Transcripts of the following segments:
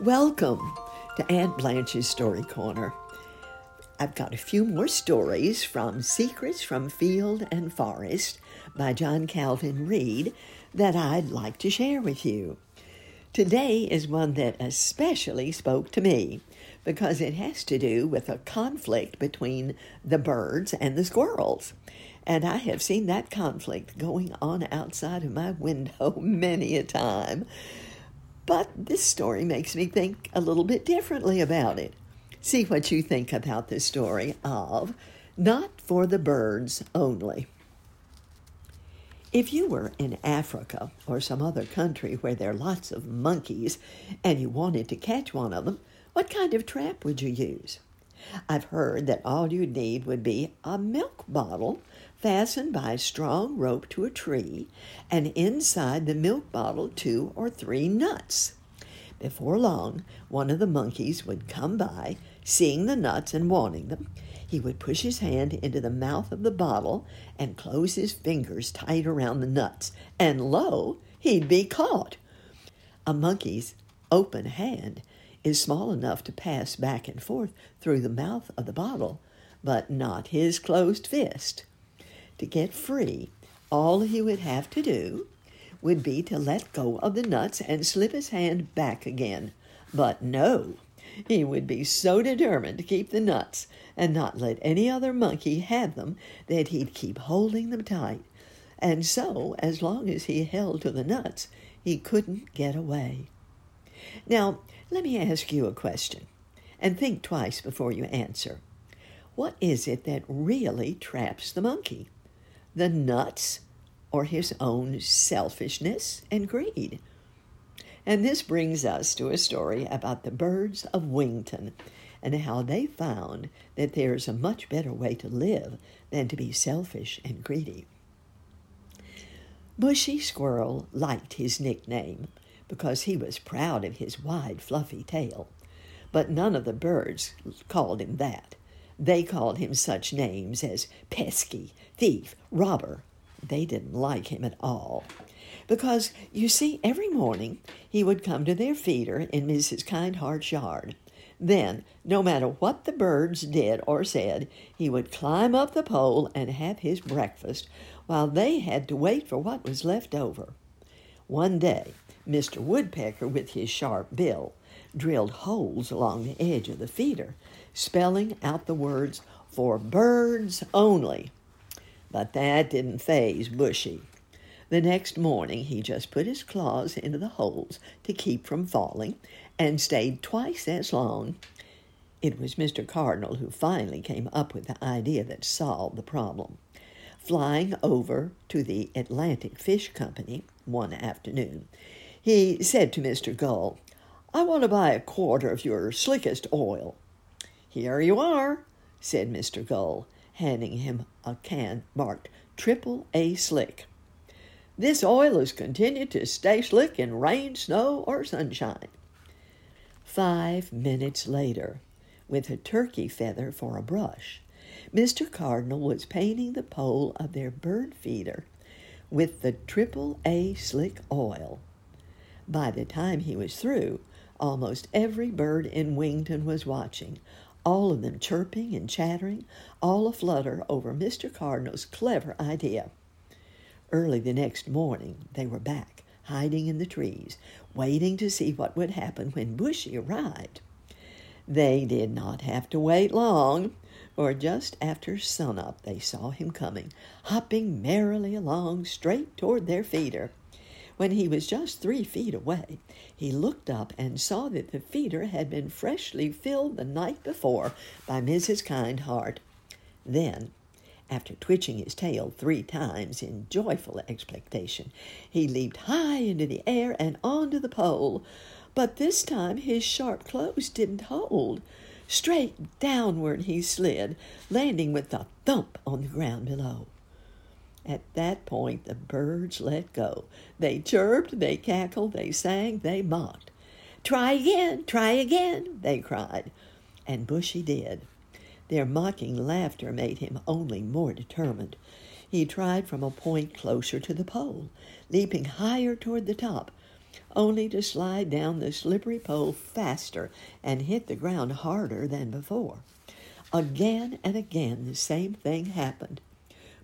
Welcome to Aunt Blanche's Story Corner. I've got a few more stories from Secrets from Field and Forest by John Calvin Reid that I'd like to share with you. Today is one that especially spoke to me because it has to do with a conflict between the birds and the squirrels. And I have seen that conflict going on outside of my window many a time. But this story makes me think a little bit differently about it. See what you think about this story of Not for the Birds Only. If you were in Africa or some other country where there are lots of monkeys and you wanted to catch one of them, what kind of trap would you use? I've heard that all you'd need would be a milk bottle fastened by a strong rope to a tree, and inside the milk bottle, two or three nuts. Before long, one of the monkeys would come by, seeing the nuts and wanting them. He would push his hand into the mouth of the bottle and close his fingers tight around the nuts, and lo, he'd be caught. A monkey's open hand is small enough to pass back and forth through the mouth of the bottle, but not his closed fist. To get free, all he would have to do would be to let go of the nuts and slip his hand back again. But no, he would be so determined to keep the nuts and not let any other monkey have them that he'd keep holding them tight. And so, as long as he held to the nuts, he couldn't get away. Now, let me ask you a question, and think twice before you answer. What is it that really traps the monkey? The nuts or his own selfishness and greed. And this brings us to a story about the birds of Wington and how they found that there's a much better way to live than to be selfish and greedy. Bushy Squirrel liked his nickname because he was proud of his wide, fluffy tail, but none of the birds called him that. They called him such names as pesky, thief, robber. They didn't like him at all. Because, you see, every morning he would come to their feeder in Mrs. Kindheart's yard. Then, no matter what the birds did or said, he would climb up the pole and have his breakfast while they had to wait for what was left over. One day, Mr. Woodpecker, with his sharp bill, drilled holes along the edge of the feeder spelling out the words for birds only. But that didn't faze Bushy. The next morning, he just put his claws into the holes to keep from falling and stayed twice as long. It was Mr. Cardinal who finally came up with the idea that solved the problem. Flying over to the Atlantic Fish Company one afternoon, he said to Mr. Gull, I want to buy a quarter of your slickest oil. Here you are, said Mr. Gull, handing him a can marked Triple A Slick. This oil is continued to stay slick in rain, snow, or sunshine. Five minutes later, with a turkey feather for a brush, Mr. Cardinal was painting the pole of their bird feeder with the Triple A Slick oil. By the time he was through, almost every bird in Wington was watching, all of them chirping and chattering, all aflutter over Mr. Cardinal's clever idea. Early the next morning, they were back, hiding in the trees, waiting to see what would happen when Bushy arrived. They did not have to wait long, for just after sunup they saw him coming, hopping merrily along straight toward their feeder. When he was just three feet away, he looked up and saw that the feeder had been freshly filled the night before by Mrs. Kindheart. Then, after twitching his tail three times in joyful expectation, he leaped high into the air and onto the pole. But this time his sharp claws didn't hold. Straight downward he slid, landing with a thump on the ground below. At that point, the birds let go. They chirped, they cackled, they sang, they mocked. Try again, try again, they cried. And Bushy did. Their mocking laughter made him only more determined. He tried from a point closer to the pole, leaping higher toward the top. only to slide down the slippery pole faster and hit the ground harder than before. Again and again the same thing happened.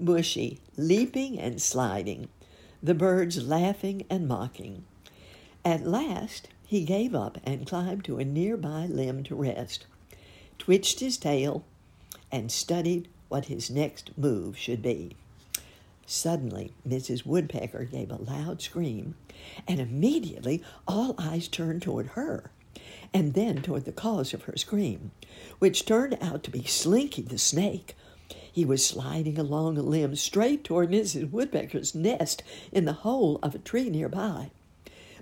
Bushy, leaping and sliding, the birds laughing and mocking. At last he gave up and climbed to a nearby limb to rest, twitched his tail, and studied what his next move should be. Suddenly, Mrs. Woodpecker gave a loud scream, and immediately all eyes turned toward her, and then toward the cause of her scream, which turned out to be Slinky the snake. He was sliding along a limb straight toward Mrs. Woodpecker's nest in the hole of a tree nearby.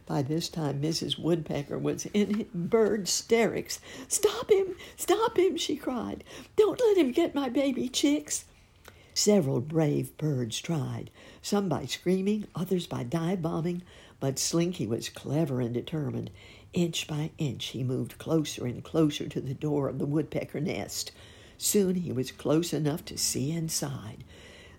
By this time, Mrs. Woodpecker was in bird hysterics. Stop him! Stop him! she cried. Don't let him get my baby chicks. Several brave birds tried, some by screaming, others by dive bombing, but Slinky was clever and determined. Inch by inch, he moved closer and closer to the door of the woodpecker nest. Soon he was close enough to see inside.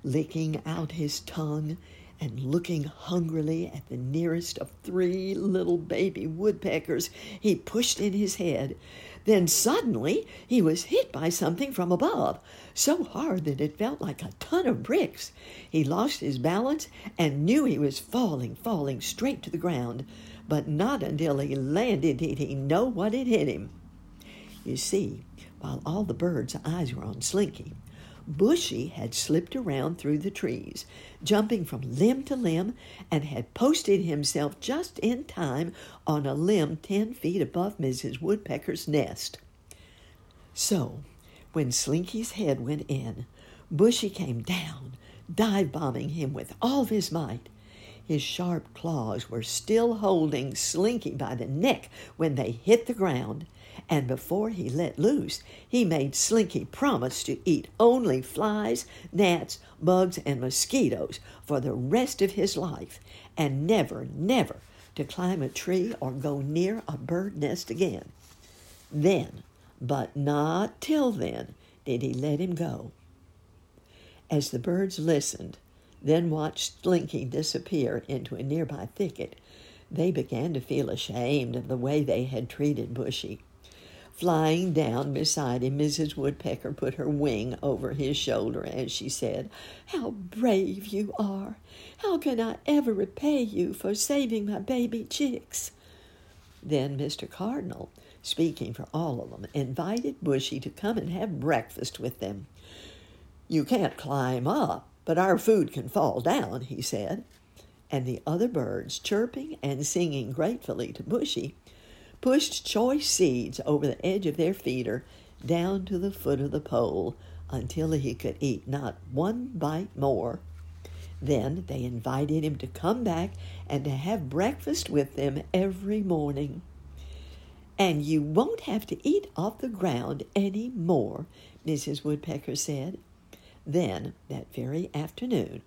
Licking out his tongue, and looking hungrily at the nearest of three little baby woodpeckers, he pushed in his head. Then suddenly he was hit by something from above, so hard that it felt like a ton of bricks. He lost his balance and knew he was falling, falling straight to the ground, but not until he landed did he know what had hit him. You see, while all the birds' eyes were on Slinky, Bushy had slipped around through the trees, jumping from limb to limb, and had posted himself just in time on a limb ten feet above Mrs. Woodpecker's nest. So, when Slinky's head went in, Bushy came down, dive bombing him with all his might. His sharp claws were still holding Slinky by the neck when they hit the ground, and before he let loose, he made Slinky promise to eat only flies, gnats, bugs, and mosquitoes for the rest of his life, and never, never to climb a tree or go near a bird nest again. Then, but not till then, did he let him go. As the birds listened, then watched Slinky disappear into a nearby thicket, they began to feel ashamed of the way they had treated Bushy. Flying down beside him, Mrs. Woodpecker put her wing over his shoulder as she said, How brave you are! How can I ever repay you for saving my baby chicks? Then Mr. Cardinal, speaking for all of them, invited Bushy to come and have breakfast with them. You can't climb up, but our food can fall down, he said. And the other birds, chirping and singing gratefully to Bushy, pushed choice seeds over the edge of their feeder down to the foot of the pole until he could eat not one bite more. Then they invited him to come back and to have breakfast with them every morning. And you won't have to eat off the ground any more, Mrs. Woodpecker said. Then, that very afternoon,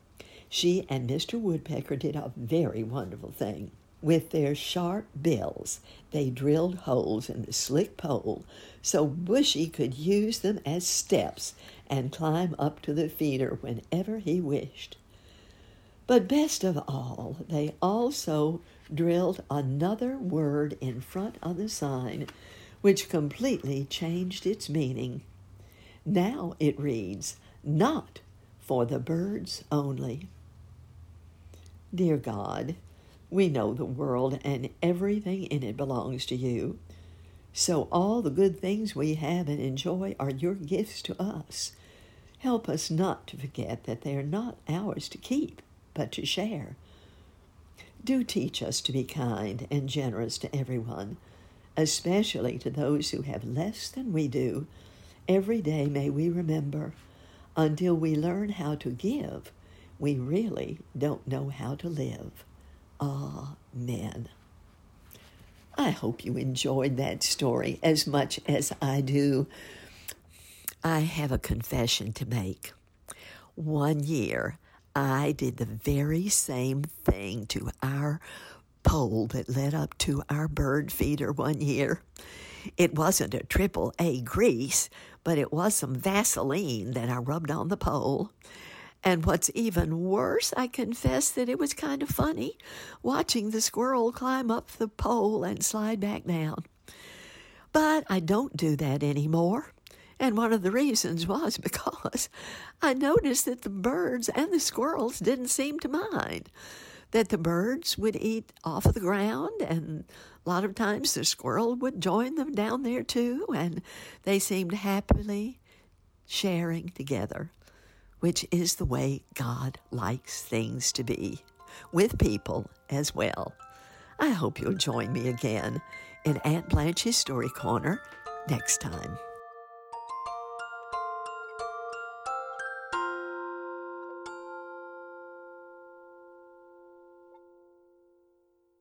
she and Mr. Woodpecker did a very wonderful thing. With their sharp bills, they drilled holes in the slick pole so Bushy could use them as steps and climb up to the feeder whenever he wished. But best of all, they also drilled another word in front of the sign, which completely changed its meaning. Now it reads, Not for the birds only. Dear God, we know the world and everything in it belongs to you. So all the good things we have and enjoy are your gifts to us. Help us not to forget that they are not ours to keep, but to share. Do teach us to be kind and generous to everyone, especially to those who have less than we do. Every day may we remember, until we learn how to give, we really don't know how to live. Amen. I hope you enjoyed that story as much as I do. I have a confession to make. One year, I did the very same thing to our pole that led up to our bird feeder one year. It wasn't a triple A grease, but it was some Vaseline that I rubbed on the pole And what's even worse, I confess that it was kind of funny watching the squirrel climb up the pole and slide back down. But I don't do that anymore. And one of the reasons was because I noticed that the birds and the squirrels didn't seem to mind. That the birds would eat off of the ground, and a lot of times the squirrel would join them down there too, and they seemed happily sharing together, which is the way God likes things to be, with people as well. I hope you'll join me again in Aunt Blanche's Story Corner next time.